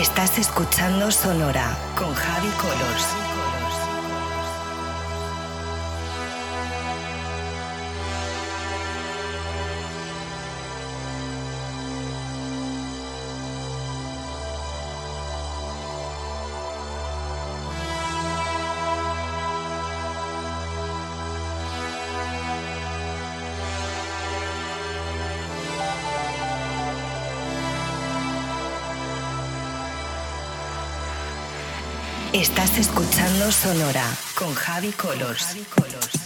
Estás escuchando Sonora con Javi Colors. Estás escuchando Sonora con Javi Colors. Javi Colors.